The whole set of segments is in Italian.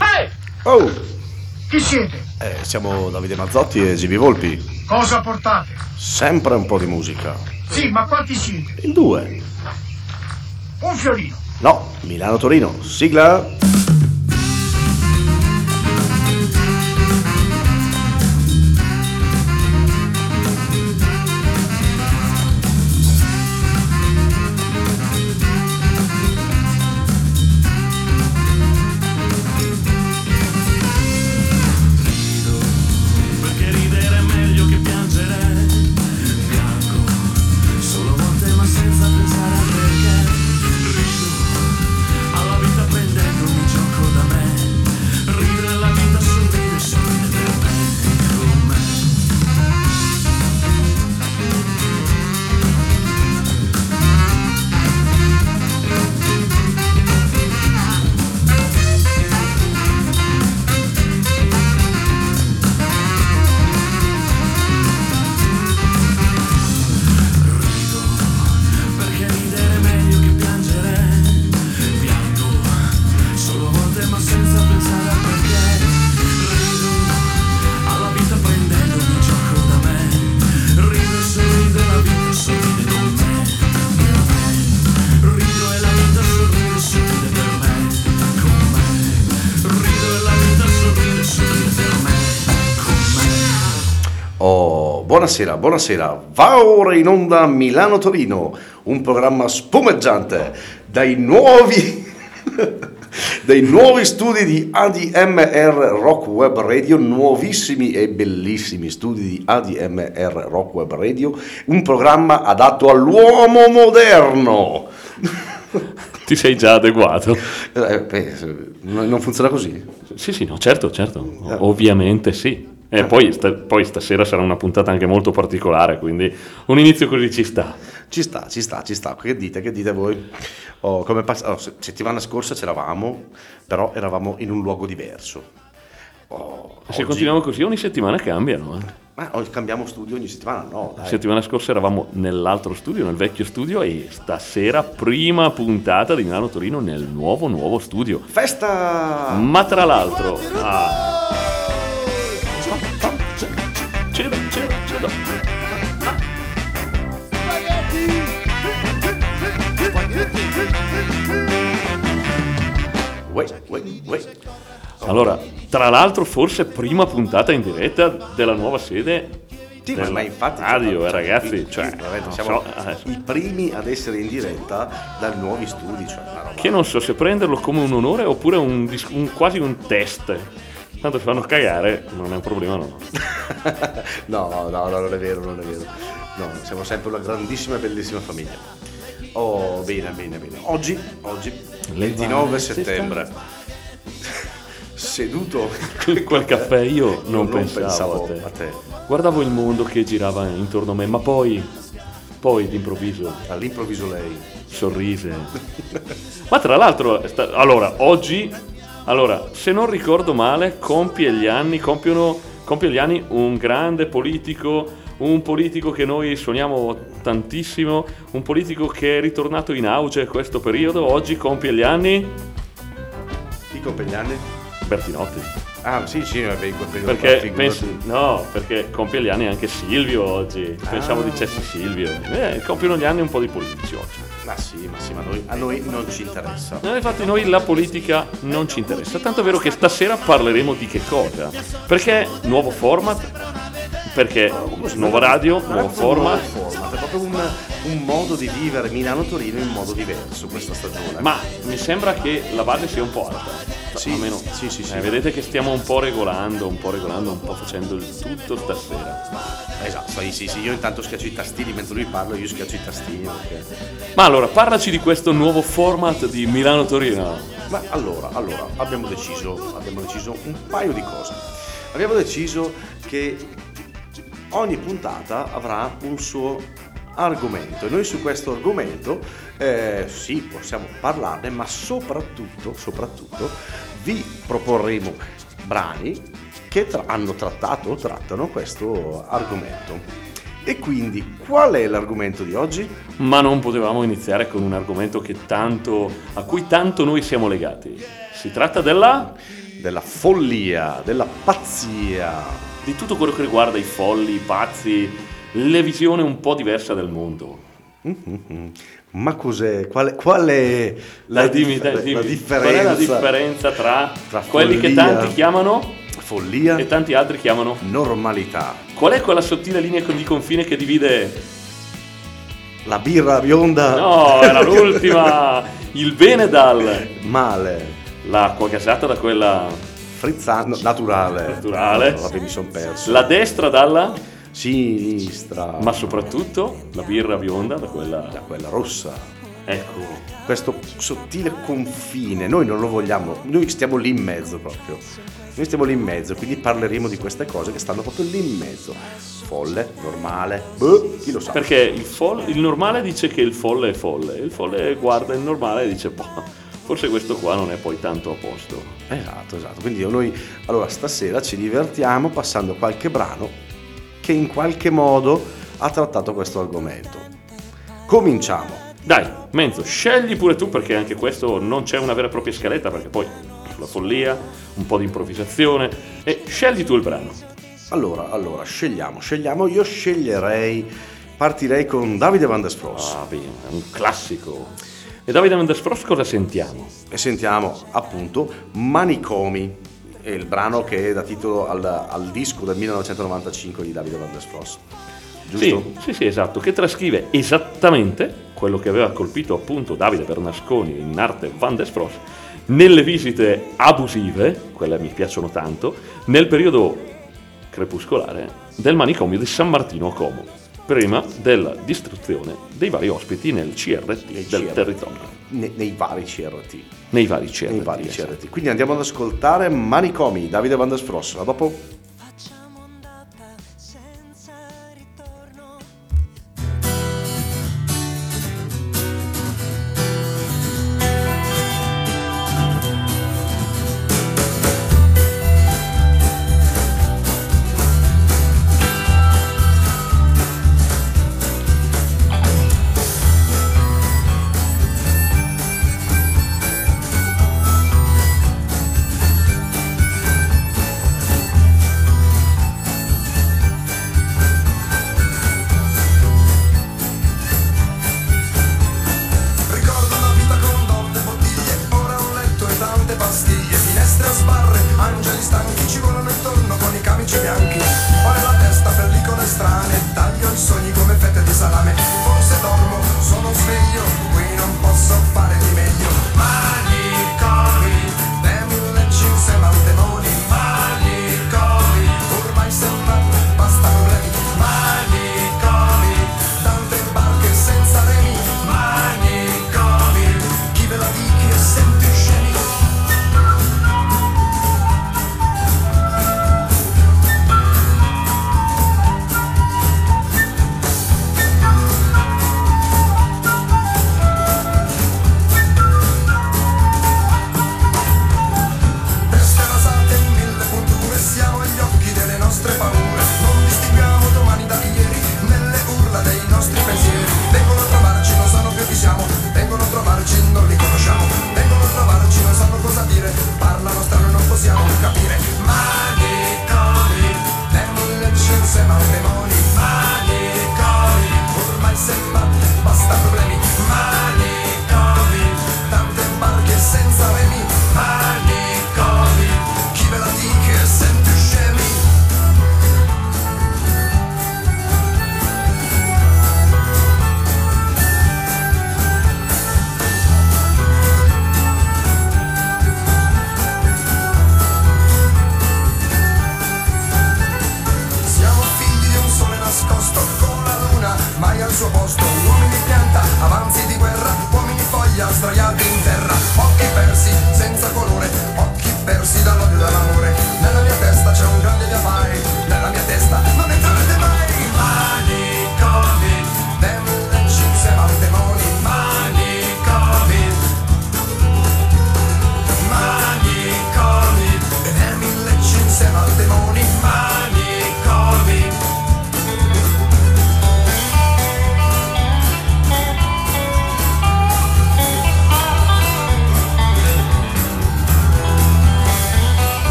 Ehi! Oh, Chi siete? eh, siamo Davide Mazzotti e Gibi Volpi. Cosa portate? Sempre un po' di musica. Sì, ma quanti siete? In due. Un fiorino. No, Milano-Torino. Sigla. Buonasera, buonasera. Va ora in onda Milano-Torino, un programma spumeggiante dai nuovi, dai nuovi studi di ADMR Rock Web Radio, nuovissimi e bellissimi studi di ADMR Rock Web Radio, un programma adatto all'uomo moderno. Ti sei già adeguato? Eh, beh, non non funziona così? Sì, sì, no, certo, certo, ovviamente sì. E poi, sta- poi stasera sarà una puntata anche molto particolare, quindi un inizio così ci sta. Ci sta, ci sta, ci sta. Che dite, che dite voi? Oh, come pass- oh, se- settimana scorsa c'eravamo, però eravamo in un luogo diverso. Oh, Se oggi- continuiamo così ogni settimana cambiano. eh. Ma oggi cambiamo studio ogni settimana? No, La dai. settimana scorsa eravamo nell'altro studio, nel vecchio studio, e stasera prima puntata di Milano Torino nel nuovo, nuovo studio. Festa! Ma tra l'altro... Ah. Uè, uè, uè. Allora, tra l'altro forse prima puntata in diretta della nuova sede Sì, ma, ma infatti... radio, cioè, ragazzi, sì, cioè, non siamo so, eh, i primi ad essere in diretta da nuovi studi, cioè che non so se prenderlo come un onore oppure un un- quasi un test. Tanto se fanno cagare non è un problema, no. no, no, no, non è vero, non è vero. No, siamo sempre una grandissima e bellissima famiglia. Oh, bene, bene, bene. Oggi, oggi, 29 settembre, seduto quel caffè io non, non pensavo, pensavo a, a te. te. Guardavo il mondo che girava intorno a me, ma poi, poi d'improvviso All'improvviso lei. sorrise. ma tra l'altro, sta- allora, oggi, allora, se non ricordo male, compie gli anni, compiono, compie gli anni un grande politico, un politico che noi suoniamo tantissimo, un politico che è ritornato in auge in questo periodo, oggi compie gli anni Chi compie gli anni? Bertinotti. Ah, sì, sì, vabbè, Perché pensi, no, perché compie gli anni anche Silvio oggi. Pensavo dicessi Silvio. Eh, compiono gli anni un po' di politici oggi. Ma sì, ma sì, ma noi- a noi non ci interessa. No, infatti noi la politica non ci interessa, tanto è vero che stasera parleremo di che cosa? Perché nuovo format? Perché nuova radio, nuovo format? Nuovo format, È proprio un, un modo di vivere Milano-Torino in modo diverso questa stagione. Ma mi sembra che la base sia un po' alta. Sì, almeno. sì, sì, sì. Eh, vedete che stiamo un po' regolando, un po' regolando, un po' facendo il tutto stasera. Esatto, sì, sì, sì, io intanto schiaccio i tastini mentre lui parla, io schiaccio i tastini. perché- Ma allora, parlaci di questo nuovo format di Milano-Torino. Ma allora, allora, abbiamo deciso, abbiamo deciso un paio di cose. Abbiamo deciso che ogni puntata avrà un suo argomento e noi su questo argomento eh, sì, possiamo parlarne, ma soprattutto, soprattutto vi proporremo brani che tra- hanno trattato o trattano questo argomento. E quindi qual è l'argomento di oggi? Ma non potevamo iniziare con un argomento che tanto, a cui tanto noi siamo legati. Si tratta della, Della follia, della pazzia. Di tutto quello che riguarda i folli, i pazzi, le visioni un po' diverse del mondo. Mhm. Ma cos'è? Qual è, qual è la, dimmi, dif- dimmi. la differenza? Qual è la differenza tra, tra quelli che follia- tanti chiamano Follia, e tanti altri chiamano? normalità. Qual è quella sottile linea di confine che divide La birra bionda. No, era l'ultima. Il bene dal. Male. L'acqua gasata da quella. Frizzano, naturale. Naturale. No, vabbè, mi sono perso. La destra dalla. Sinistra. Ma soprattutto la birra bionda da quella. da quella rossa. Ecco. Questo sottile confine, noi non lo vogliamo, noi stiamo lì in mezzo proprio. Noi stiamo lì in mezzo, quindi parleremo di queste cose che stanno proprio lì in mezzo. Folle, normale, boh, chi lo sa. Perché il, fol- il normale dice che il folle è folle. Il folle guarda il normale e dice, boh, forse questo qua non è poi tanto a posto. Esatto, esatto. Quindi noi allora stasera ci divertiamo passando qualche brano che in qualche modo ha trattato questo argomento. Cominciamo. Dai, Menzo, scegli pure tu perché anche questo non c'è una vera e propria scaletta perché poi sulla follia, un po' di improvvisazione e scegli tu il brano. Allora, allora, scegliamo, scegliamo. Io sceglierei, partirei con Davide Van der Spross. Ah, bene, un classico. E Davide Mendes Frost cosa sentiamo? E sentiamo appunto Manicomi, è il brano che dà titolo al, al disco del 1995 di Davide Van der Spross. Giusto? Sì, sì, sì, esatto, che trascrive esattamente quello che aveva colpito appunto Davide Bernasconi in arte Van der Frost nelle visite abusive, quelle mi piacciono tanto, nel periodo crepuscolare del manicomio di San Martino a Como, prima della distruzione dei vari ospiti nel CRT Nei del CRT. territorio, Ne- nei vari CRT. nei vari CRT. Nei vari esatto. CRT. Quindi andiamo ad ascoltare Manicomi, Davide Van. A dopo.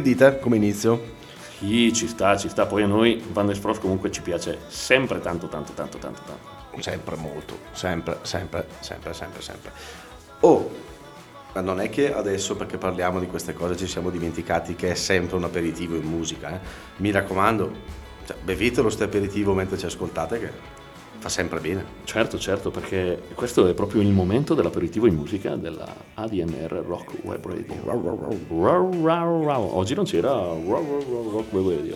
Che dite come inizio? Sì, ci sta, ci sta. Poi a noi Van der Spross comunque ci piace sempre tanto, tanto, tanto, tanto, tanto. Sempre molto, sempre, sempre, sempre, sempre, sempre. Oh, ma non è che adesso perché parliamo di queste cose ci siamo dimenticati che è sempre un aperitivo in musica, eh? Mi raccomando, cioè, bevete lo ste aperitivo mentre ci ascoltate che fa sempre bene. Certo, certo, perché questo è proprio il momento dell'aperitivo in musica della ADMR Rock Web Radio. Oggi non c'era Rock Web Radio.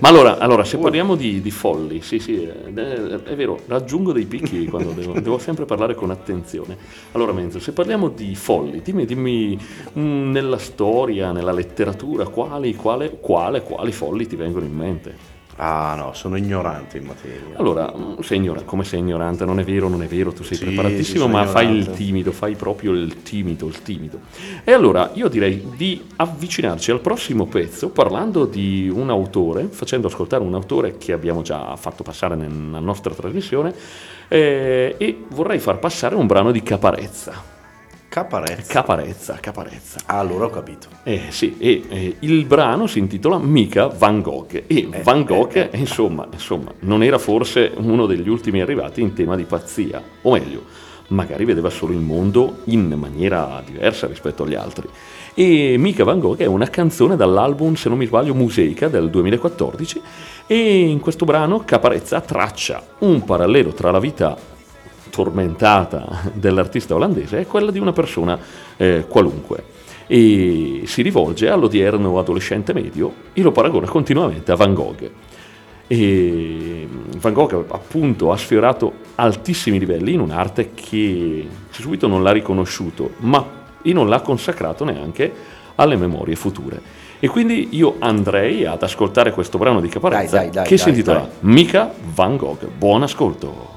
Ma allora, allora se parliamo di, di folli, sì, sì, è, è vero, raggiungo dei picchi quando devo, devo sempre parlare con attenzione. Allora, Menzo, se parliamo di folli, dimmi, dimmi mm, nella storia, nella letteratura, quali, quale, quale, quali folli ti vengono in mente? Ah no, sono ignorante in materia. Allora, sei ignorante, come sei ignorante? Non è vero, non è vero, tu sei Sì, preparatissimo, ma fai il ignorante. timido, fai proprio il timido, il timido. E allora io direi di avvicinarci al prossimo pezzo parlando di un autore, facendo ascoltare un autore che abbiamo già fatto passare nella nostra trasmissione eh, e vorrei far passare un brano di Caparezza. Caparezza. Caparezza, Caparezza. Ah, allora ho capito. Eh sì, e eh, il brano si intitola Mica Van Gogh e Van Gogh, eh, insomma, insomma, non era forse uno degli ultimi arrivati in tema di pazzia, o meglio, magari vedeva solo il mondo in maniera diversa rispetto agli altri. E Mica Van Gogh è una canzone dall'album, se non mi sbaglio, Museica del 2014 e in questo brano Caparezza traccia un parallelo tra la vita tormentata dell'artista olandese è quella di una persona eh, qualunque e si rivolge all'odierno adolescente medio e lo paragona continuamente a Van Gogh. E Van Gogh appunto ha sfiorato altissimi livelli in un'arte che subito non l'ha riconosciuto, ma e non l'ha consacrato neanche alle memorie future. E quindi io andrei ad ascoltare questo brano di Caparezza Dai, dai, dai, che si intitola. Mica Van Gogh. Buon ascolto.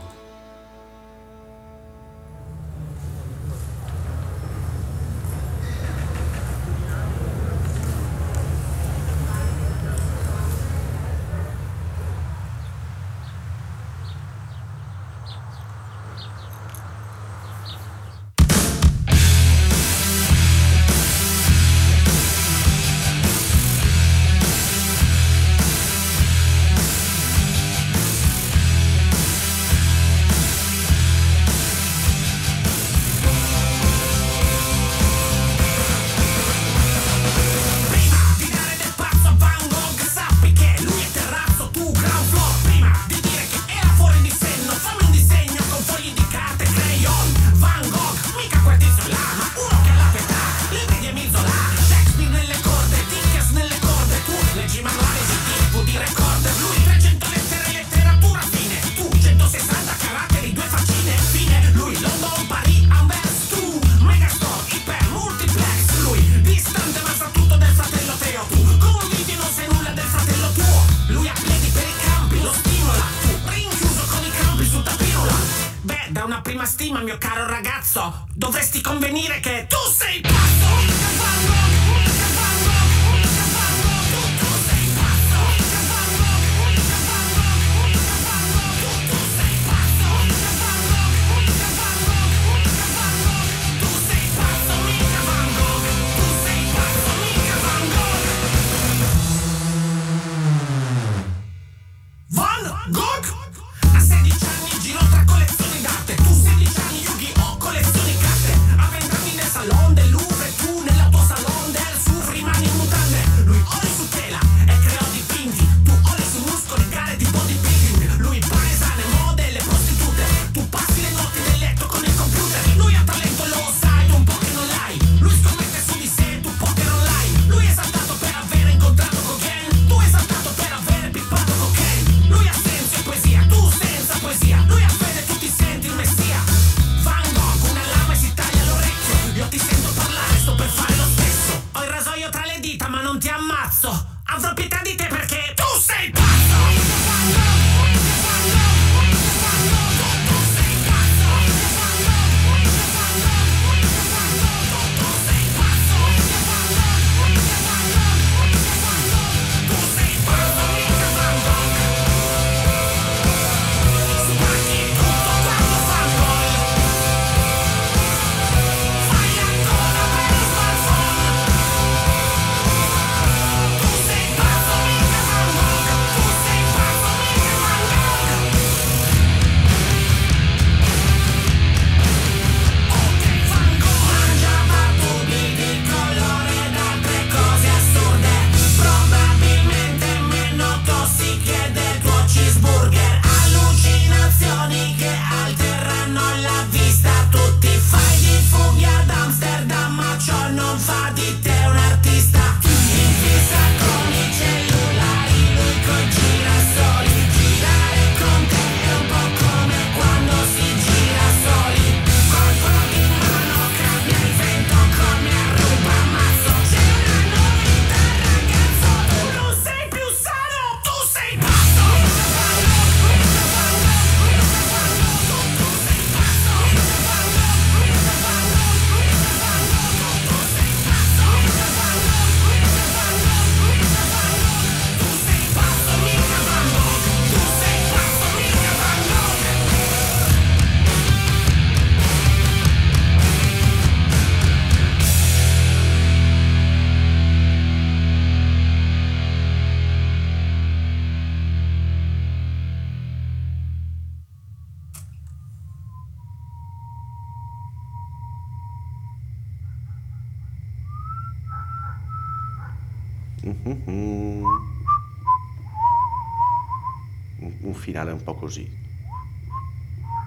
Un finale un po' così.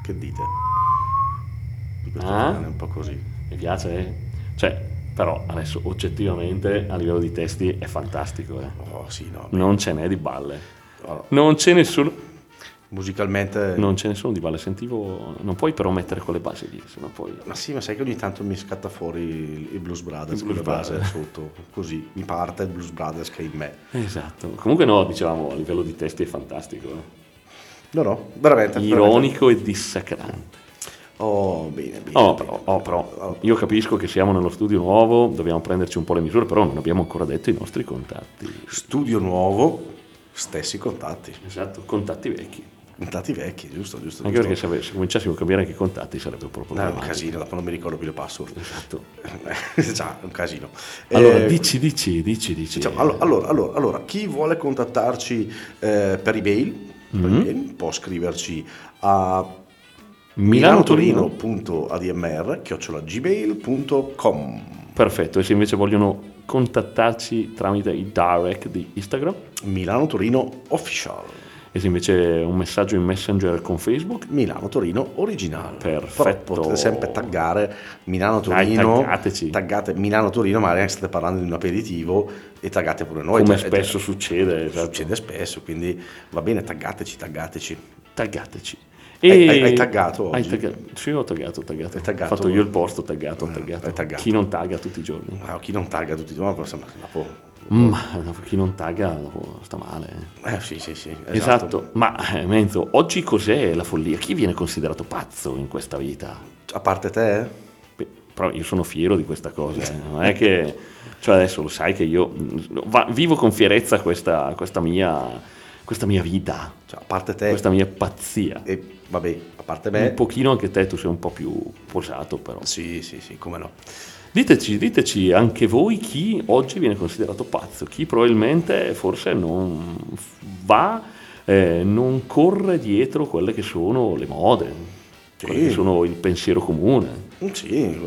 Che dite? Di questo Ah? finale un po' così. Mi piace? eh? Cioè, però adesso oggettivamente a livello di testi è fantastico. eh. Oh sì, no. Non ce n'è di balle. Oh, Non ce ne sono. musicalmente... Non ce ne sono di balle. Sentivo. Non puoi però mettere quelle basi lì, sennò poi. Ma sì, ma sai che ogni tanto mi scatta fuori il, Blues Brothers Il con Blues le base Brothers. sotto, così mi parte il Blues Brothers che è in me. Esatto. Comunque no, diciamo, a livello di testi è fantastico. eh. No, no, veramente. Ironico e dissacrante. veramente. Oh, bene, bene. Oh però, oh, però, io capisco che siamo nello studio nuovo, dobbiamo prenderci un po' le misure, però non abbiamo ancora detto i nostri contatti. Studio nuovo, stessi contatti. Esatto, contatti vecchi. Contatti vecchi, giusto, giusto. Anche perché giusto. se, ave- se cominciassimo a cambiare anche i contatti sarebbe po' No, un casino, dopo non mi ricordo più le password. Esatto. Già, un casino. Allora, Eh, dici, dici, dici, dici. Diciamo, allo- allora, allora, allora, chi vuole contattarci eh, per email, Mm-hmm. può scriverci a Milano Torino. milanotorino.admr chiocciolagmail.com Perfetto, e se invece vogliono contattarci tramite i direct di Instagram, Milano Torino Official e se invece un messaggio in Messenger con Facebook, Milano Torino Original Perfetto. Però potete sempre taggare Milano Dai, Torino taggateci. taggate Milano Torino magari state parlando di un aperitivo e taggate pure noi come Cioè, spesso succede, esatto. succede spesso quindi va bene taggateci taggateci taggateci. Hai- hai- hai taggato Hai taggato- Sì, ho taggato, ho taggato. Hai taggato? Ho fatto io il posto, ho taggato, ho taggato. hai taggato. Chi non tagga tutti i giorni? Ah, chi non tagga tutti i giorni insomma dopo Ma dopo chi non tagga sta male. eh sì sì sì Esatto, ma eh, Menzo, oggi cos'è la follia? Chi viene considerato pazzo in questa vita? a parte te Beh, però io sono fiero di questa cosa, eh. non è che, cioè adesso lo sai che io mm, va- vivo con fierezza questa, questa mia, questa mia vita, cioè, a parte te questa mia pazzia. e vabbè a parte Un me pochino anche te, tu sei un po' più posato però. sì sì sì come no Diteci, diteci anche voi chi oggi viene considerato pazzo, chi probabilmente forse non va, eh, non corre dietro quelle che sono le mode, quelle Sì. che sono il pensiero comune. Mm, sì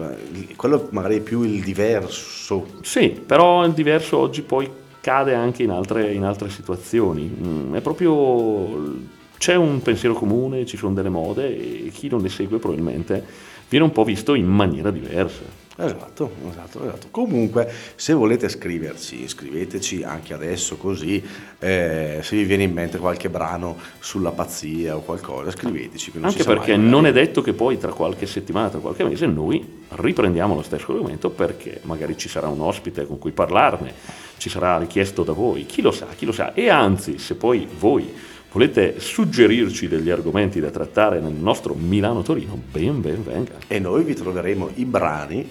quello magari è più il diverso Sì, però il diverso oggi poi cade anche in altre, in altre situazioni. Mm, È proprio. C'è un pensiero comune, ci sono delle mode e chi non le segue probabilmente viene un po' visto in maniera diversa. Esatto, esatto, esatto. Comunque, se volete scriverci, scriveteci anche adesso così, eh, se vi viene in mente qualche brano sulla pazzia o qualcosa, scriveteci. Anche perché mai, non è detto che poi tra qualche settimana, tra qualche mese, noi riprendiamo lo stesso argomento perché magari ci sarà un ospite con cui parlarne, ci sarà richiesto da voi, chi lo sa, chi lo sa. E anzi, se poi voi volete suggerirci degli argomenti da trattare nel nostro Milano-Torino, ben ben venga. E noi vi troveremo i brani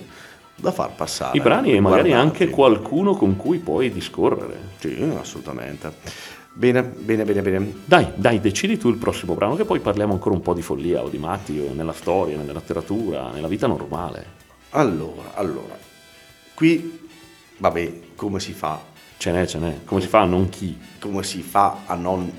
da far passare. I brani e magari Guardati. anche qualcuno con cui poi discorrere. Sì, assolutamente. Bene, bene, bene, bene. Dai, dai, decidi tu il prossimo brano, che poi parliamo ancora un po' di follia o di matti, o nella storia, nella letteratura, nella vita normale. Allora, allora, qui, vabbè, come si fa? Ce n'è, ce n'è. Come si fa a non chi? Come si fa a non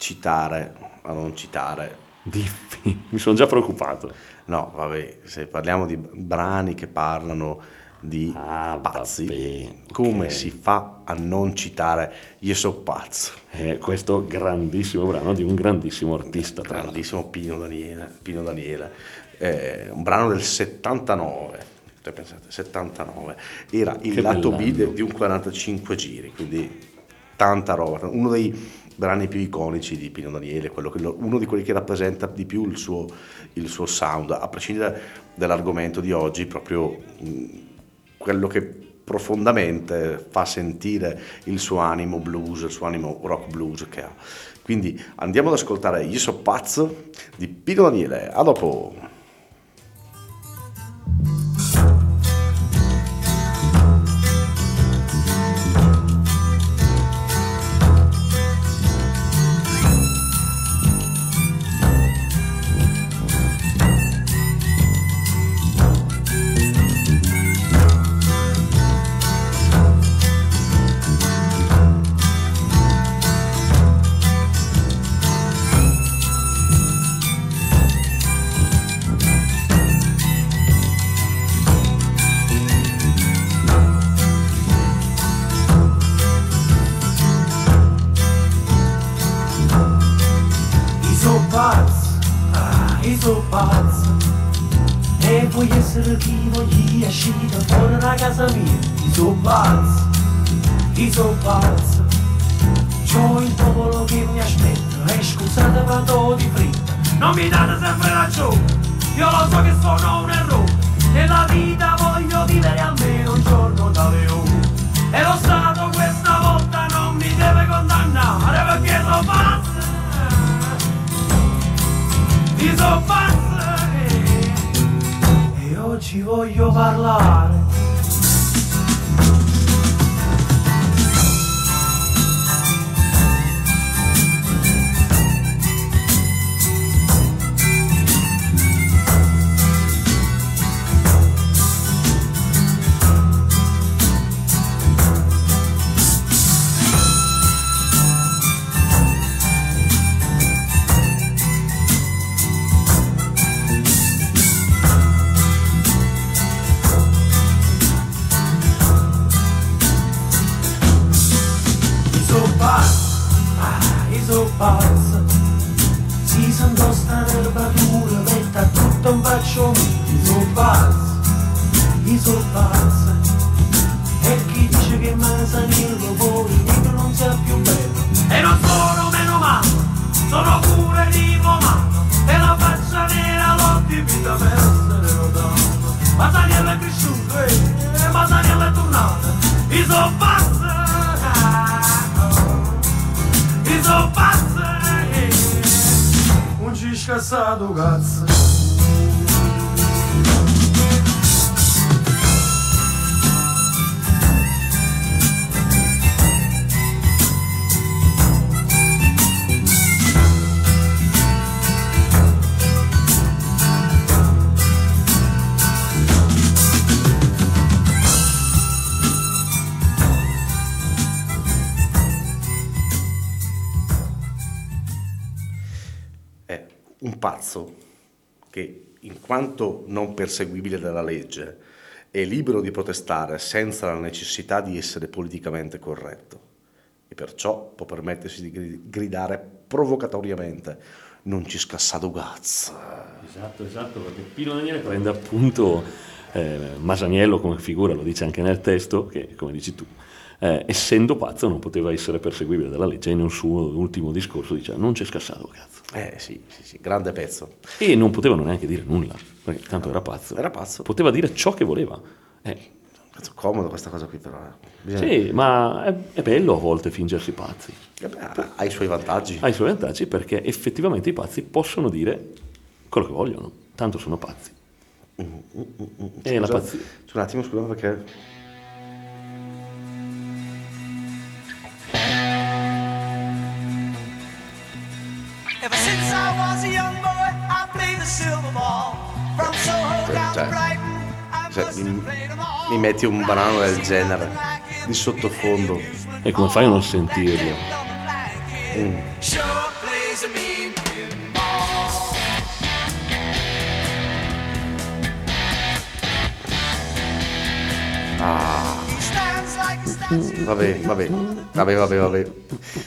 citare, a non citare Diffi. Mi sono già preoccupato. No, vabbè, se parliamo di brani che parlano di Ah, pazzi, vabbè, come ok. si fa a non citare Io so pazzo? Eh, questo grandissimo brano di un grandissimo artista. Grandissimo Pino Daniele, Pino Daniele. Eh, un brano del 79, Cioè, pensate, 79, era il Che lato B di un 45 giri, quindi tanta roba, uno dei brani più iconici di Pino Daniele, che uno di quelli che rappresenta di più il suo, il suo sound, a prescindere dall'argomento di oggi, proprio mh, quello che profondamente fa sentire il suo animo blues, il suo animo rock blues che ha. Quindi andiamo ad ascoltare Io so pazzo di Pino Daniele. A dopo! Fuori da casa mia, i so pazzi, i so. C'ho il popolo che mi aspetta, e scusate quanto di fretta, non mi date sempre ragione, io lo so che sono un errore, nella vita voglio vivere almeno un giorno da leone. E lo Stato questa volta non mi deve condannare perché pazzi, io sono pazzi. E oggi voglio parlare Non ci scassato cazzo È quanto non perseguibile dalla legge, è libero di protestare senza la necessità di essere politicamente corretto e perciò può permettersi di gri- gridare provocatoriamente non ci scassado cazzo. Esatto, esatto, perché Pino Daniele prende appunto eh, Masaniello come figura, lo dice anche nel testo, che come dici tu, eh, essendo pazzo non poteva essere perseguibile dalla legge e nel suo ultimo discorso dice non c'è scassato cazzo. Eh sì, sì, sì, grande pezzo. E non potevano neanche dire nulla, perché tanto era pazzo. Era pazzo. Poteva dire ciò che voleva. Eh, Cazzo, comodo questa cosa qui però. eh. Bisogna- sì, ma è, è bello a volte fingersi pazzi. Eh beh, ha- i suoi vantaggi. Ha i suoi vantaggi perché effettivamente i pazzi possono dire quello che vogliono, tanto sono pazzi. E la Scusa- pazzia. scusa un attimo, scusa perché... Cioè, cioè, mi, mi metti un banano del genere di sottofondo. E come fai a non sentirlo? Sure plays Vabbè, vabbè, vabbè, vabbè, vabbè.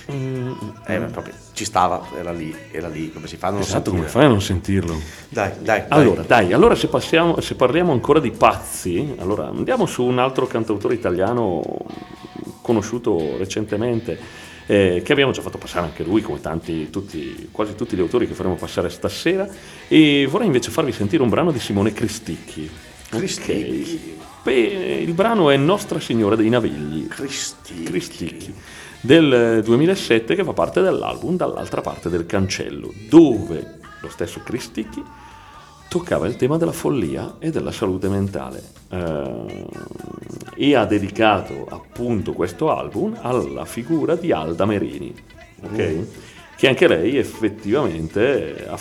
Eh, beh, proprio, ci stava, era lì, era lì, come si fa a non Esatto, come sentire? fai a non sentirlo? Dai, dai, dai. Allora, dai, allora se, passiamo, se parliamo ancora di pazzi, allora andiamo su un altro cantautore italiano conosciuto recentemente, eh, che abbiamo già fatto passare anche lui, come tanti, tutti, quasi tutti gli autori che faremo passare stasera, e vorrei invece farvi sentire un brano di Simone Cristicchi. Cristicchi. Ok. Il brano è Nostra Signora dei Navigli. Cristi. Cristicchi del 2007 che fa parte dell'album Dall'altra parte del cancello, dove lo stesso Cristicchi toccava il tema della follia e della salute mentale eh, e ha dedicato appunto questo album alla figura di Alda Merini, ok? che anche lei effettivamente ha-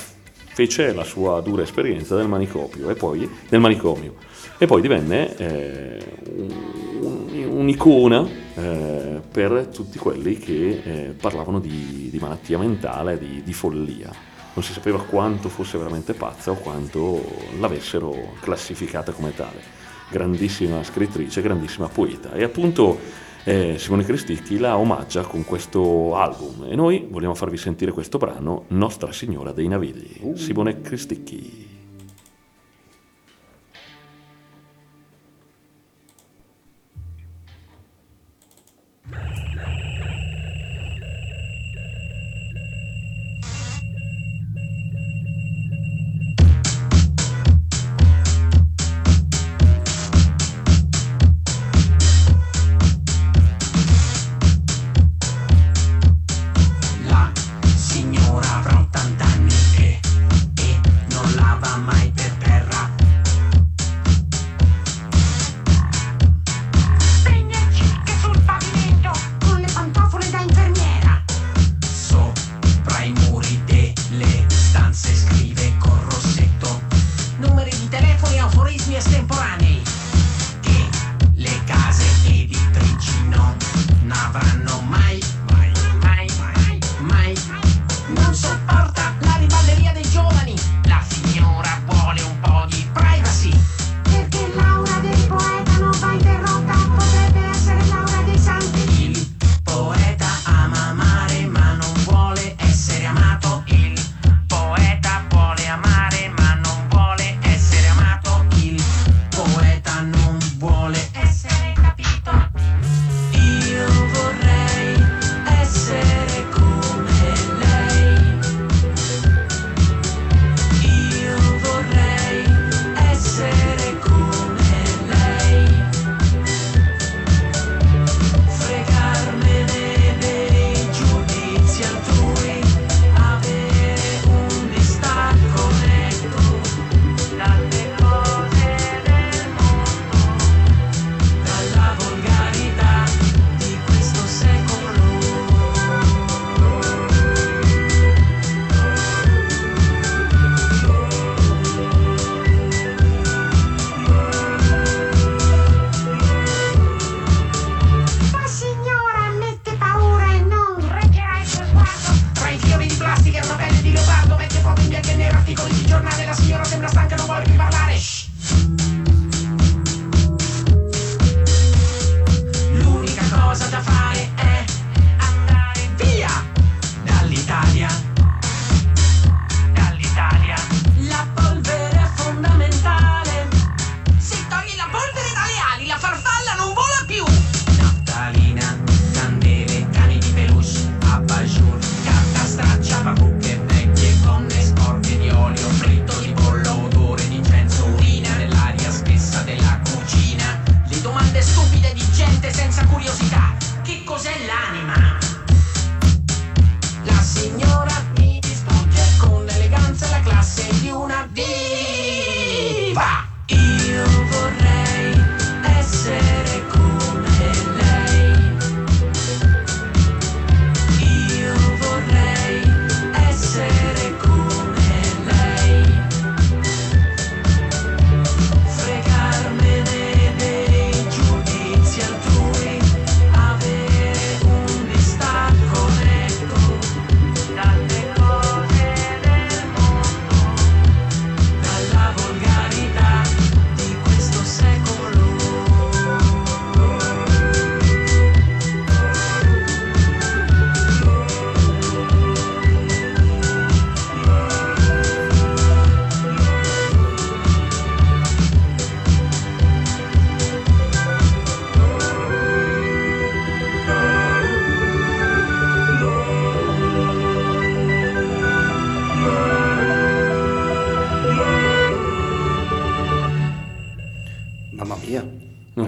fece la sua dura esperienza del manicomio e poi, del manicomio e poi divenne eh, un- un'icona eh, per tutti quelli che eh, parlavano di, di malattia mentale, di, di follia. Non si sapeva quanto fosse veramente pazza o quanto l'avessero classificata come tale. Grandissima scrittrice, grandissima poeta. E appunto eh, Simone Cristicchi la omaggia con questo album. E noi vogliamo farvi sentire questo brano, Nostra Signora dei Navigli. Simone Cristicchi.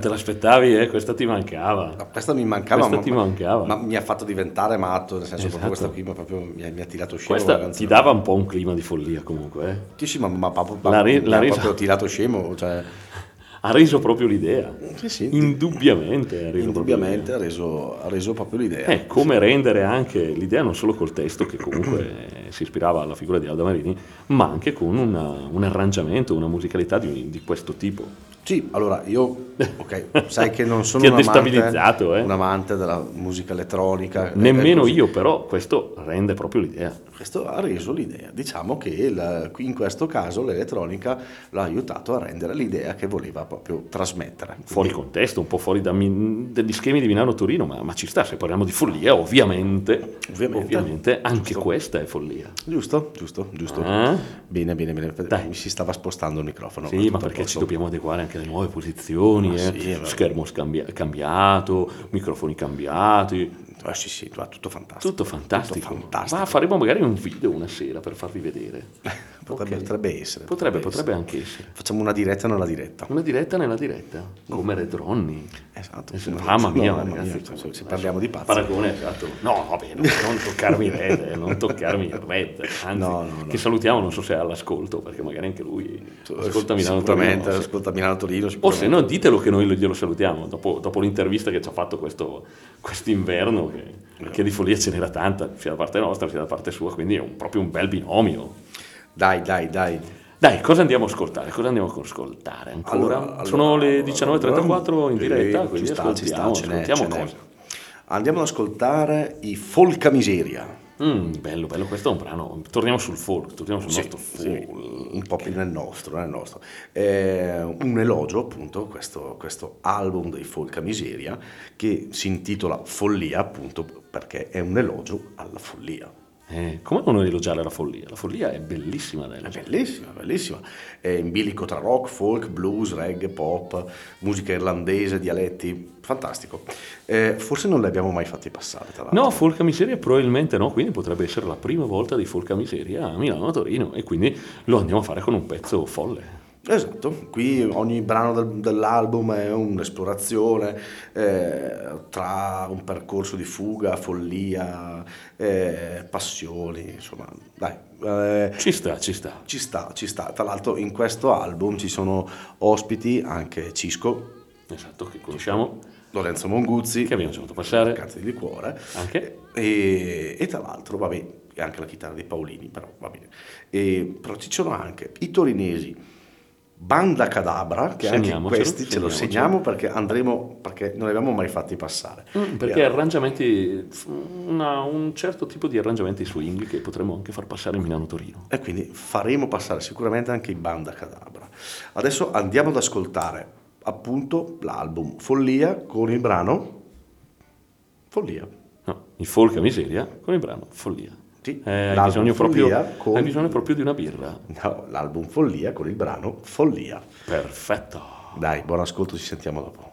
Te l'aspettavi, eh? Questa ti mancava. No, questa mi mancava, Questa ma, ti mancava. ma mi ha fatto diventare matto, nel senso Esatto. questa qui mi ha, proprio, mi ha, mi ha tirato scemo. Questa ti dava un po' un clima di follia comunque, eh? Sì, sì, ma, ma proprio, La ri- mi la risa- proprio tirato scemo, cioè, Ha reso proprio l'idea. sì, sì, Indubbiamente ha reso indubbiamente proprio ha reso, ha reso proprio l'idea. Eh, come rendere anche l'idea non solo col testo, che comunque si ispirava alla figura di Aldo Marini, ma anche con una- un arrangiamento, una musicalità di, di questo tipo. Sì, allora io, ok, sai che non sono un amante, eh? un amante della musica elettronica. Nemmeno eh, così. io, però questo rende proprio l'idea. Questo ha reso l'idea. Diciamo che qui in questo caso l'elettronica l'ha aiutato a rendere l'idea che voleva proprio trasmettere. Fuori contesto, un po' fuori da dagli schemi di Milano Torino, ma, ma ci sta, se parliamo di follia, ovviamente, Ovviamente. ovviamente anche Giusto. questa è follia. Giusto, giusto, giusto. Ah? Bene, bene, bene. Dai. Mi si stava spostando il microfono. Sì, ma perché ci dobbiamo adeguare anche alle nuove posizioni, eh? sì, schermo scambia- cambiato, microfoni cambiati, Ah, sì, sì, tutto fantastico. tutto fantastico. Tutto fantastico. Ma faremo magari un video una sera per farvi vedere. Potrebbe, Ok. potrebbe essere. Potrebbe, essere. potrebbe anche essere. Facciamo una diretta nella diretta. Una diretta nella diretta, come Red Ronnie. Esatto. Eh, sì, Mamma no, mia, mamma ragazzi, mia, se- parliamo di pazzi. Paragone, esatto. No, va bene, non toccarmi Red, eh, non toccarmi Red. Anzi, No, no, che salutiamo, non so se è all'ascolto, perché magari anche lui ascolta Milano Torino. ascolta Milano Torino. O se no, ditelo che noi glielo salutiamo dopo, dopo l'intervista che ci ha fatto questo quest'inverno, che, che di follia ce n'era tanta, sia da parte nostra sia da parte sua, quindi è un- proprio un bel binomio. Dai, dai, dai. Dai, cosa andiamo a ascoltare? Cosa andiamo a ascoltare ancora? Allora, Sono allora, le 19.34 in sì, diretta, ci quindi sta, ci sta, ascoltiamo, ascoltiamo cosa. Andiamo ad ascoltare i Folca Miseria. Mm, bello, bello, questo è un brano. Torniamo sul folk, torniamo sul Sì, nostro sì, folk. un po' più nel nostro, nel nostro. Eh, un elogio appunto, questo, questo album dei Folca Miseria che si intitola Follia appunto perché è un elogio alla follia. Eh, come non elogiare la follia? La follia è bellissima da È bellissima, bellissima. È in bilico tra rock, folk, blues, reggae, pop, musica irlandese, dialetti, fantastico. Eh, forse non li abbiamo mai fatti passare, tra l'altro. No, Folca Miseria probabilmente no, quindi potrebbe essere la prima volta di Folca Miseria a Milano a Torino e quindi lo andiamo a fare con un pezzo folle. Esatto, qui ogni brano del- dell'album è un'esplorazione eh, tra un percorso di fuga, follia, eh, passioni, insomma, dai, eh, Ci sta, ci sta. ci sta, ci sta. Tra l'altro in questo album ci sono ospiti anche Cisco, Esatto, che conosciamo, Lorenzo Monguzzi, che abbiamo già fatto passare. Cazzo di liquore, Anche? e, e tra l'altro, vabbè, anche la chitarra dei Paolini, però va bene. E, però ci sono anche i torinesi Banda Cadabra, che anche questi ce lo segniamo perché andremo, perché non li abbiamo mai fatti passare. Mm, Perché E- arrangiamenti, una- un certo tipo di arrangiamenti swing che potremmo anche far passare in Milano Torino. E quindi faremo passare sicuramente anche i Banda Cadabra. Adesso andiamo ad ascoltare appunto l'album Follia con il brano Follia. No, il Folca Miseria con il brano Follia. Sì, Eh, hai, bisogno proprio, con- hai bisogno proprio di una birra. No, l'album Follia con il brano Follia. Perfetto. Dai, buon ascolto, ci sentiamo dopo.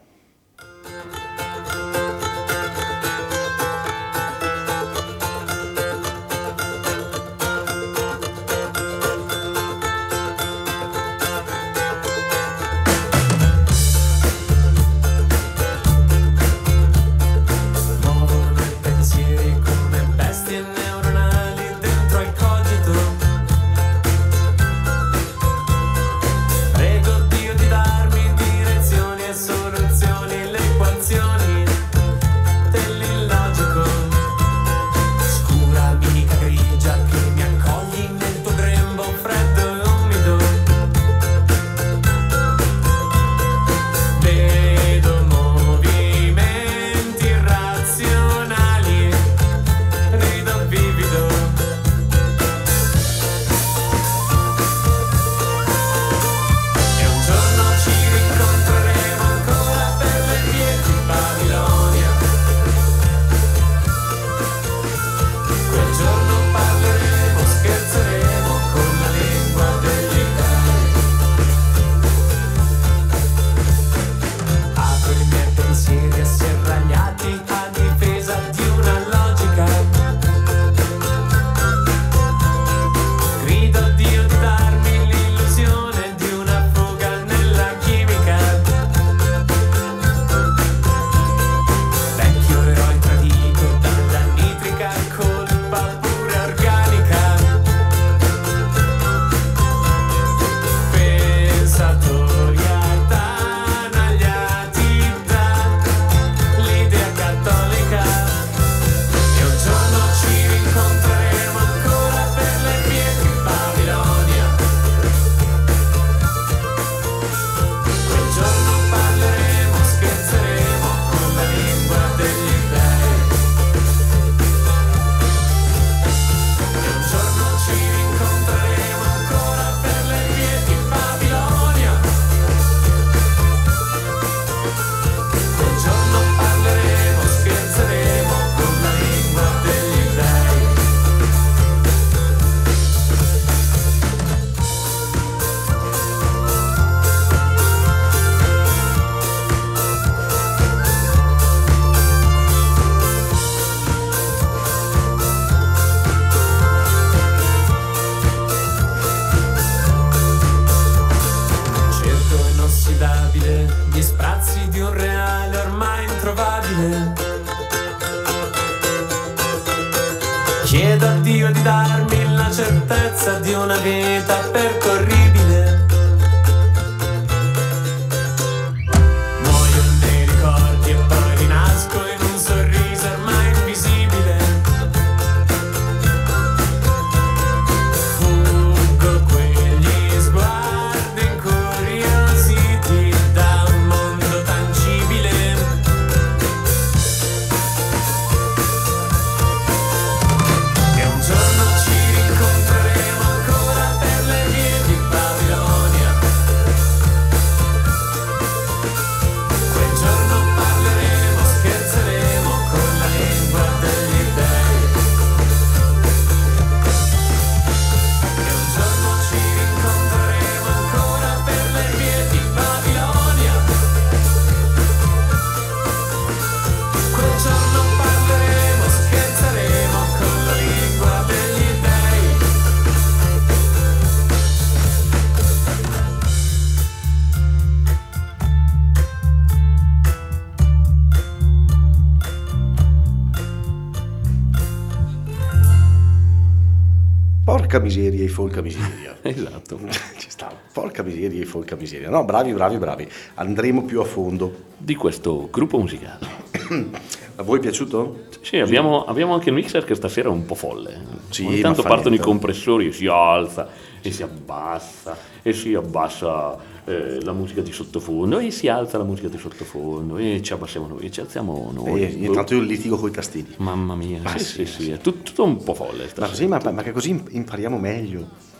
Porca miseria e folca miseria. Esatto. Ci sta. Porca miseria e folca miseria. No, bravi, bravi, bravi. Andremo più a fondo. Di questo gruppo musicale. A voi è piaciuto? Sì, abbiamo, abbiamo anche il mixer che stasera è un po' folle. Sì, Ogni tanto partono niente. i compressori e si alza e si abbassa e si abbassa eh, la musica di sottofondo e si alza la musica di sottofondo e ci abbassiamo noi ci alziamo noi. E intanto io litigo con i tastini. Mamma mia, Ma sì, sì, sì, sì, è tut- tutto un po' folle Ma così, ma, ma che così im- impariamo meglio.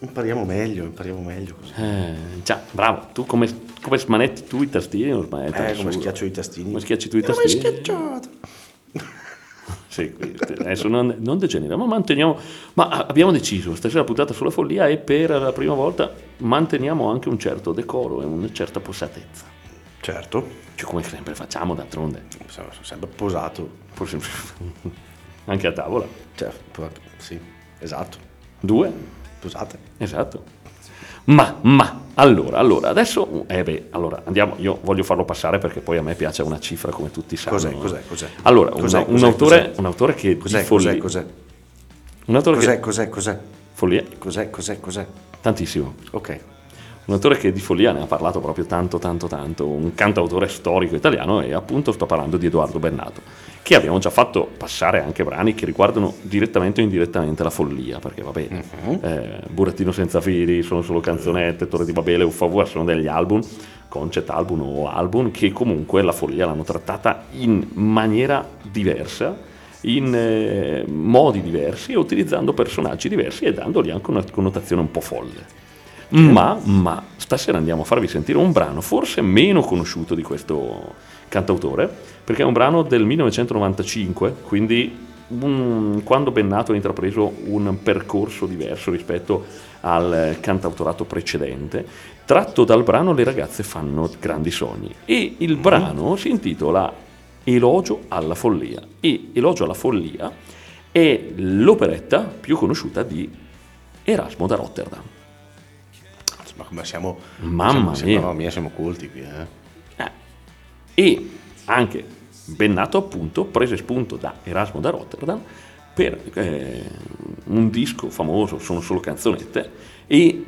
Impariamo meglio, impariamo meglio così. Eh, già, bravo, tu come, come smanetti tu i tastini ormai? Eh, come schiaccio i tastini. Come schiacci tu i Come tastini? schiacciato. Sì, adesso non, non degeneriamo, ma manteniamo. Ma abbiamo deciso, stasera puntata sulla follia e per la prima volta manteniamo anche un certo decoro e una certa posatezza. Certo, Cioè, come sempre facciamo d'altronde. sono sempre posato. Anche a tavola. Po- sì, esatto. Due? Posate. Esatto. Ma, ma, allora, allora, adesso, eh beh, allora, andiamo, io voglio farlo passare perché poi a me piace una cifra come tutti sanno. Cos'è, cos'è, cos'è? Allora, un- Cos'è, un, cos'è, autore, cos'è? un autore che Cos'è, di follia, cos'è, cos'è? un autore Cos'è, che cos'è, cos'è? follia, Cos'è, cos'è, cos'è? tantissimo. Ok. Un autore che di follia ne ha parlato proprio tanto, tanto, tanto, un cantautore storico italiano e appunto sto parlando di Edoardo Bennato, che abbiamo già fatto passare anche brani che riguardano direttamente o indirettamente la follia, perché vabbè, eh, Burattino senza fili, sono solo canzonette, Torre di Babele, Uffavua sono degli album, concept album o album, che comunque la follia l'hanno trattata in maniera diversa in eh, modi diversi utilizzando personaggi diversi e dandogli anche una connotazione un po' folle. Ma, ma stasera andiamo a farvi sentire un brano forse meno conosciuto di questo cantautore, perché è un brano del 1995, quindi un- quando Bennato ha intrapreso un percorso diverso rispetto al cantautorato precedente, tratto dal brano Le ragazze fanno grandi sogni. E il brano si intitola Elogio alla follia. E Elogio alla follia è l'operetta più conosciuta di Erasmo da Rotterdam. Ma come siamo... Mamma siamo, mia. Mamma mia, siamo colti qui, eh. Eh, E anche Bennato appunto prese spunto da Erasmo da Rotterdam per eh, un disco famoso, sono solo canzonette, e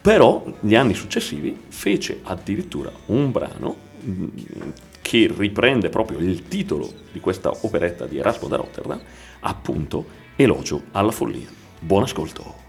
però negli anni successivi fece addirittura un brano mh, che riprende proprio il titolo di questa operetta di Erasmo da Rotterdam, appunto Elogio alla follia. Buon ascolto.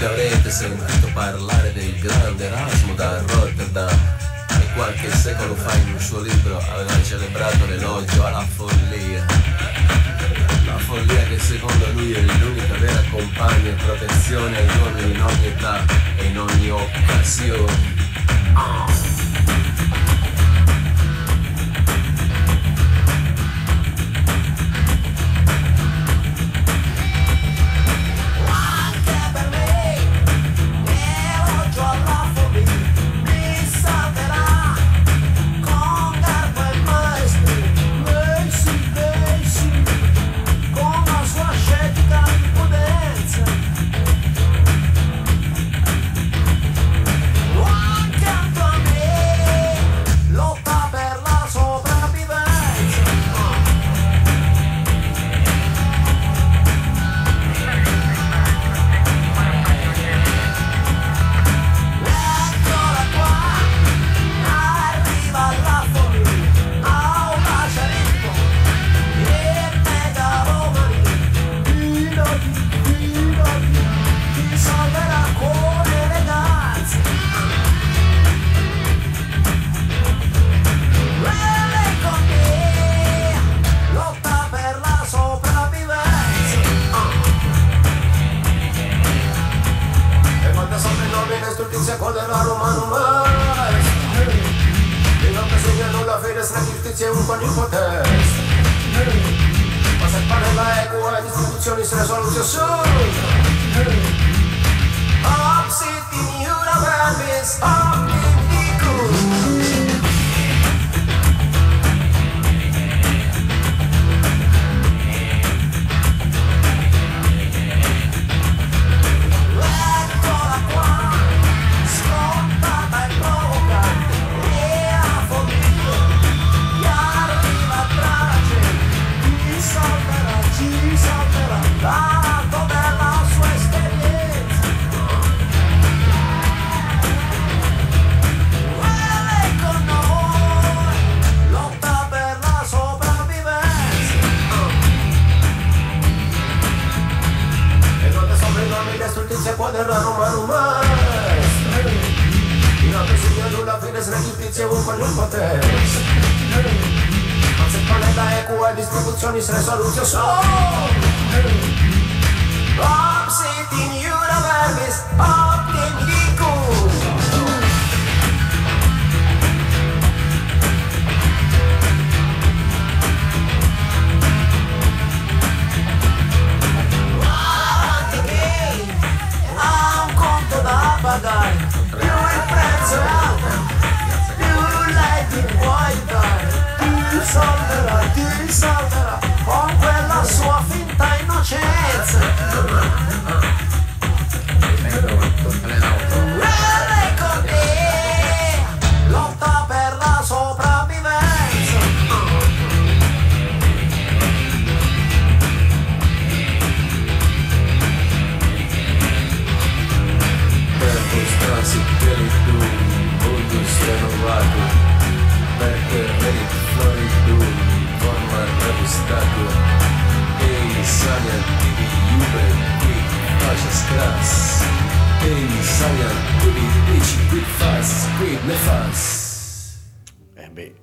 Tutti avrete sentito parlare del grande Erasmo da Rotterdam e qualche secolo fa in un suo libro aveva celebrato l'elogio alla follia. La follia che secondo lui è l'unica vera compagna e protezione agli uomini in ogni età e in ogni occasione. Distribuzioni se ne mostrarsi per il tu, Budus rinnovato, perché vedi fuori tu, forma rebustato, e sale di Juve, qui faccia scras, e sale di dici, qui fas, qui ne fas. Eh beh,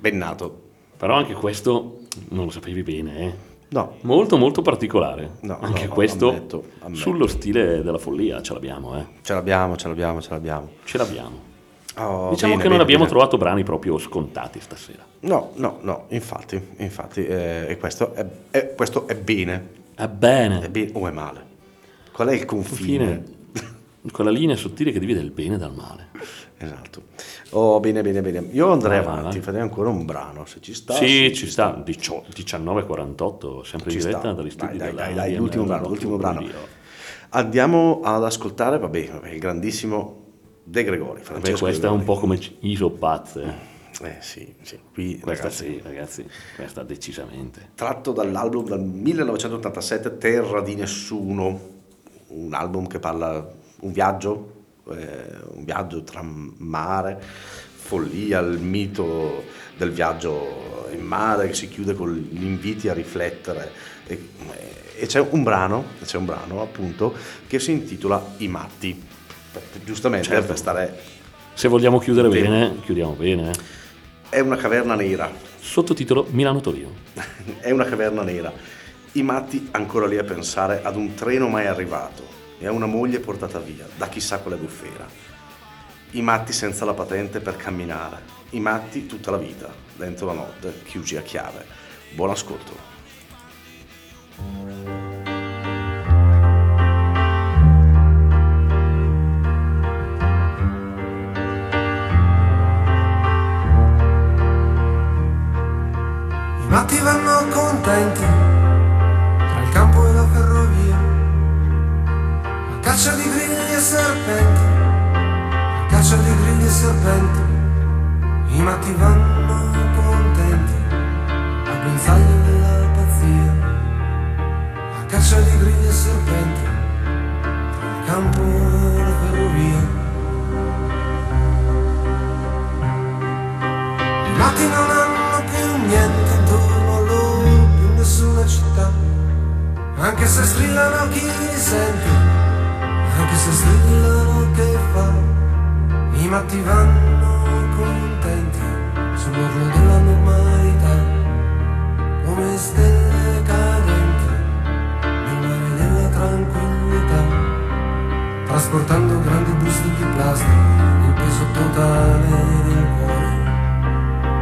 ben nato. Però anche questo non lo sapevi bene, eh? No, Molto molto particolare. No, anche no, questo ammetto, ammetto. sullo stile della follia ce l'abbiamo, eh? ce l'abbiamo, ce l'abbiamo, ce l'abbiamo. Ce l'abbiamo. Oh, diciamo bene, che non bene, abbiamo bene. trovato brani proprio scontati stasera. No, no, no, infatti, infatti, eh, e questo è, è- questo è bene. È bene. È bene o è male? Qual è il confine? Fine. Quella linea sottile che divide il bene dal male. Esatto. Oh, bene, bene, bene. Io andrei Vai, avanti, vai. farei ancora un brano, se ci sta. sì, se ci sta. 1948, sempre Ci in diretta sta. dagli studi Dai, dai, dai, l'ultimo brano, l'ultimo brano. Radio. Andiamo ad ascoltare, vabbè, vabbè, il grandissimo De Gregori. Francesco questa è De un po' Gregori. come Iso Pazze. Eh sì, sì, qui Questa ragazzi, sì, ragazzi, questa decisamente. tratto dall'album del 1987 Terra di Nessuno, un album che parla un viaggio, eh, un viaggio tra mare, follia, il mito del viaggio in mare che si chiude con gli inviti a riflettere e, e c'è un brano, c'è un brano appunto che si intitola I matti, giustamente Certo. per stare Se vogliamo chiudere Bene. bene, chiudiamo bene. eh. è una caverna nera, Sottotitolo Milano-Torino. è una caverna nera. I matti ancora lì a pensare ad un treno mai arrivato e a una moglie portata via da chissà quale bufera. I matti senza la patente per camminare. I matti tutta la vita, dentro la notte, chiusi a chiave. Buon ascolto. I matti vanno contenti serpenti, caccia di grilli e serpenti. I matti vanno contenti al guinzaglio della pazzia, a caccia di grilli e serpenti tra il campo e la ferrovia. I matti non hanno più niente intorno a loro, più nessuna città. Anche se strillano chi li sente, anche se strillano che fa. I matti vanno contenti sull'orlo della normalità, come stelle cadenti nel mare della tranquillità. trasportando grandi busti di plastica, il peso totale del cuore,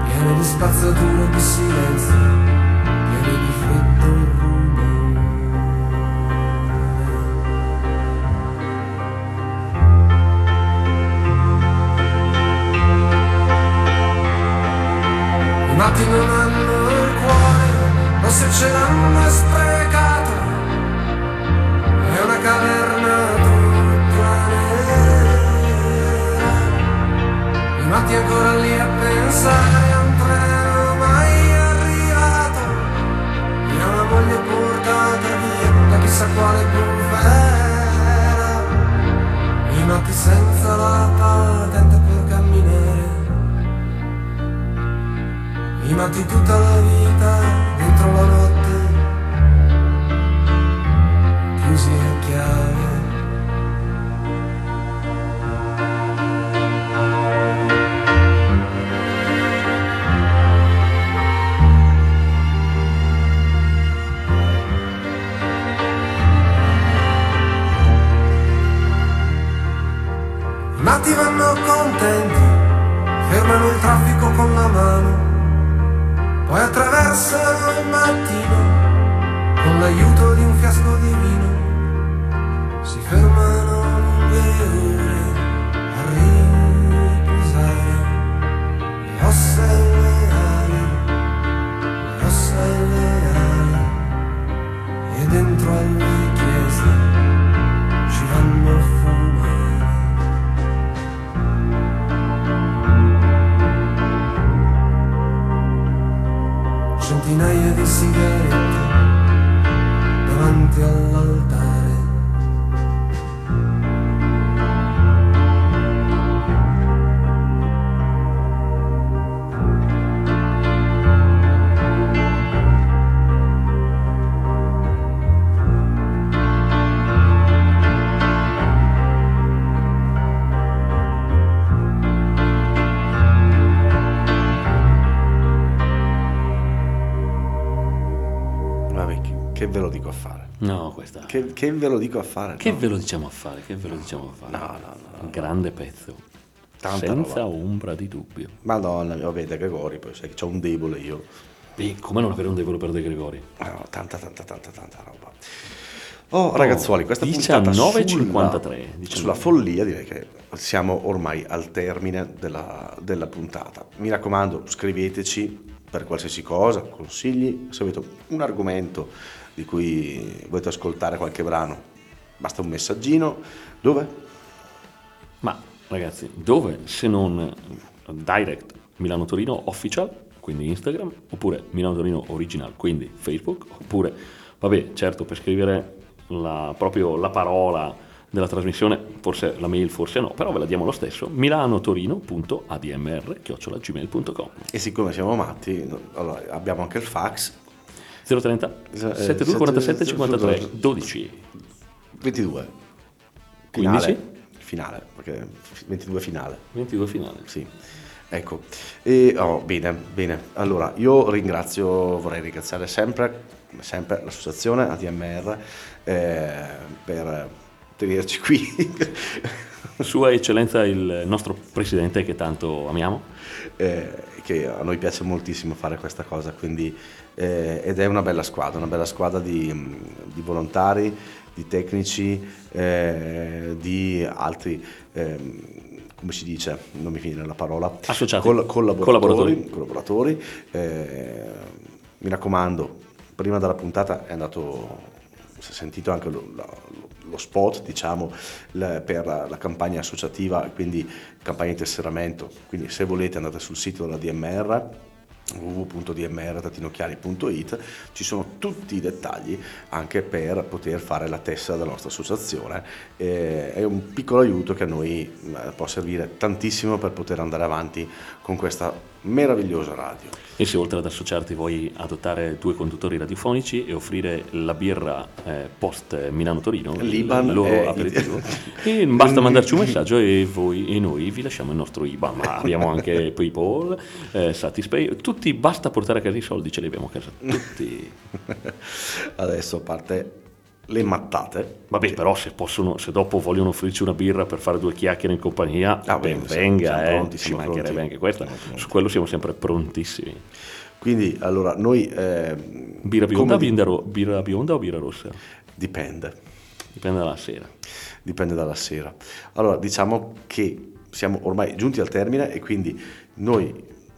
piene di spazzatura e di silenzio, I matti non hanno il cuore, o se ce l'hanno sprecato, è una caverna tutta nera. I matti ancora lì a pensare No, questa. Che, Che, che ve lo dico a fare? No. ve lo diciamo a fare? Che ve lo diciamo a fare? No, no, no, no. Grande pezzo. Tanta senza roba. ombra di dubbio. Madonna mia, vabbè, De Gregori, poi sai che c'ho un debole io. E come non avere un devolo per De Gregori? Ah, no, tanta, tanta, tanta, tanta roba. Oh, ragazzuoli, questa 19.53, puntata 19. sulla, sulla follia direi che siamo ormai al termine della, della puntata. Mi raccomando, scriveteci per qualsiasi cosa, consigli, se avete un argomento di cui volete ascoltare qualche brano, basta un messaggino. Dove? Ma ragazzi, dove se non direct Milano Torino official, quindi Instagram, oppure Milano Torino original, quindi Facebook, oppure, vabbè, certo per scrivere la, proprio la parola della trasmissione, forse la mail, forse no, però ve la diamo lo stesso, milanotorino.admr.gmail.com E siccome siamo matti, allora, abbiamo anche il fax 030 Eh, 72 47 sette- 53 12 22. 15? Finale, finale, perché 22 finale. 22 finale. Sì, ecco. E, oh, bene, bene. Allora, io ringrazio, vorrei ringraziare sempre, come sempre l'associazione ADMR eh, per tenerci qui. Sua Eccellenza il nostro presidente che tanto amiamo. eh, che a noi piace moltissimo fare questa cosa, quindi, eh, ed è una bella squadra, una bella squadra di, di volontari, di tecnici, eh, di altri, ehm, come si dice, non mi viene la parola, Associati. Col- collaboratori. Collaboratori. collaboratori. Eh, mi raccomando, prima della puntata è andato, si è sentito anche lo, la- lo spot, diciamo, la- per la campagna associativa, quindi campagna di tesseramento. Quindi se volete andate sul sito della DMR www.dmr-chiari.it ci sono tutti i dettagli anche per poter fare la tessera della nostra associazione. Eh, è un piccolo aiuto che a noi eh, può servire tantissimo per poter andare avanti con questa meravigliosa radio E se oltre ad associarti vuoi adottare due conduttori radiofonici e offrire la birra eh, post Milano-Torino, L'Iban il loro aperitivo, e basta mandarci un messaggio e, voi, e noi vi lasciamo il nostro IBAN. Ma abbiamo anche PayPal, eh, Satispay, tutti basta portare a casa i soldi, ce li abbiamo a casa tutti. adesso parte le mattate. Vabbè, però se, possono, se dopo vogliono offrirci una birra per fare due chiacchiere in compagnia, Ah, ben siamo- venga, siamo eh, pronti, ci mancherebbe pronti. anche questa. Siamo. Su quello siamo sempre prontissimi. Quindi, allora, noi... eh, Birra bionda, come di- birra, ro- birra bionda o birra rossa? Dipende. Dipende dalla sera. dipende dalla sera. Allora, diciamo che siamo ormai giunti al termine e quindi noi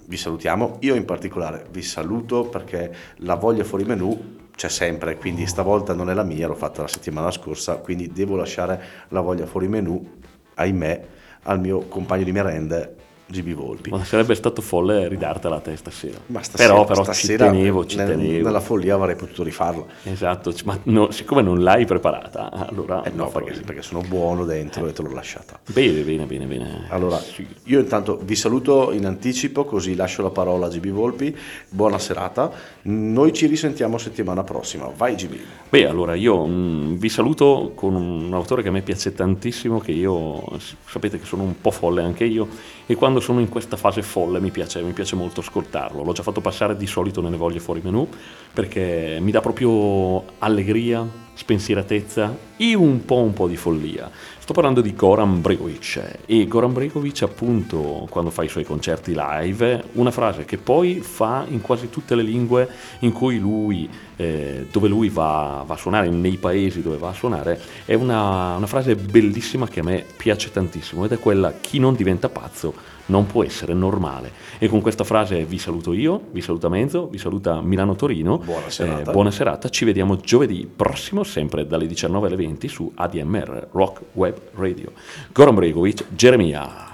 vi salutiamo. Io in particolare vi saluto perché la voglia fuori menù c'è sempre, quindi stavolta non è la mia, l'ho fatta la settimana scorsa, quindi devo lasciare la voglia fuori menù, ahimè, al mio compagno di merende, GB Volpi. Ma sarebbe stato folle ridartela a te stasera. Ma stasera, però però stasera ci tenevo, ci nel- tenevo. nella follia avrei potuto rifarlo. Esatto, ma no, siccome non l'hai preparata, allora Eh no, perché, perché sono buono dentro e te l'ho lasciata. Bene, bene, bene, bene. Allora, io intanto vi saluto in anticipo, così lascio la parola a GB Volpi. Buona serata. Noi ci risentiamo settimana prossima. Vai GB. Beh, allora io mm, vi saluto con un autore che a me piace tantissimo, che io sapete che sono un po' folle anche io, e quando sono in questa fase folle mi piace, mi piace molto ascoltarlo. L'ho già fatto passare di solito nelle voglie fuori menù, perché mi dà proprio allegria, spensieratezza e un po' un po' di follia. Sto parlando di Goran Bregovic e Goran Bregovic appunto quando fa i suoi concerti live una frase che poi fa in quasi tutte le lingue in cui lui, eh, dove lui va, va a suonare, nei paesi dove va a suonare, è una, una frase bellissima che a me piace tantissimo ed è quella chi non diventa pazzo non può essere normale. E con questa frase vi saluto io, vi saluta Menzo, vi saluta Milano Torino. Buona serata. Eh, buona serata, ci vediamo giovedì prossimo, sempre dalle 19 alle 20 su ADMR Rock Web Radio. Goran Bregovic, Geremia.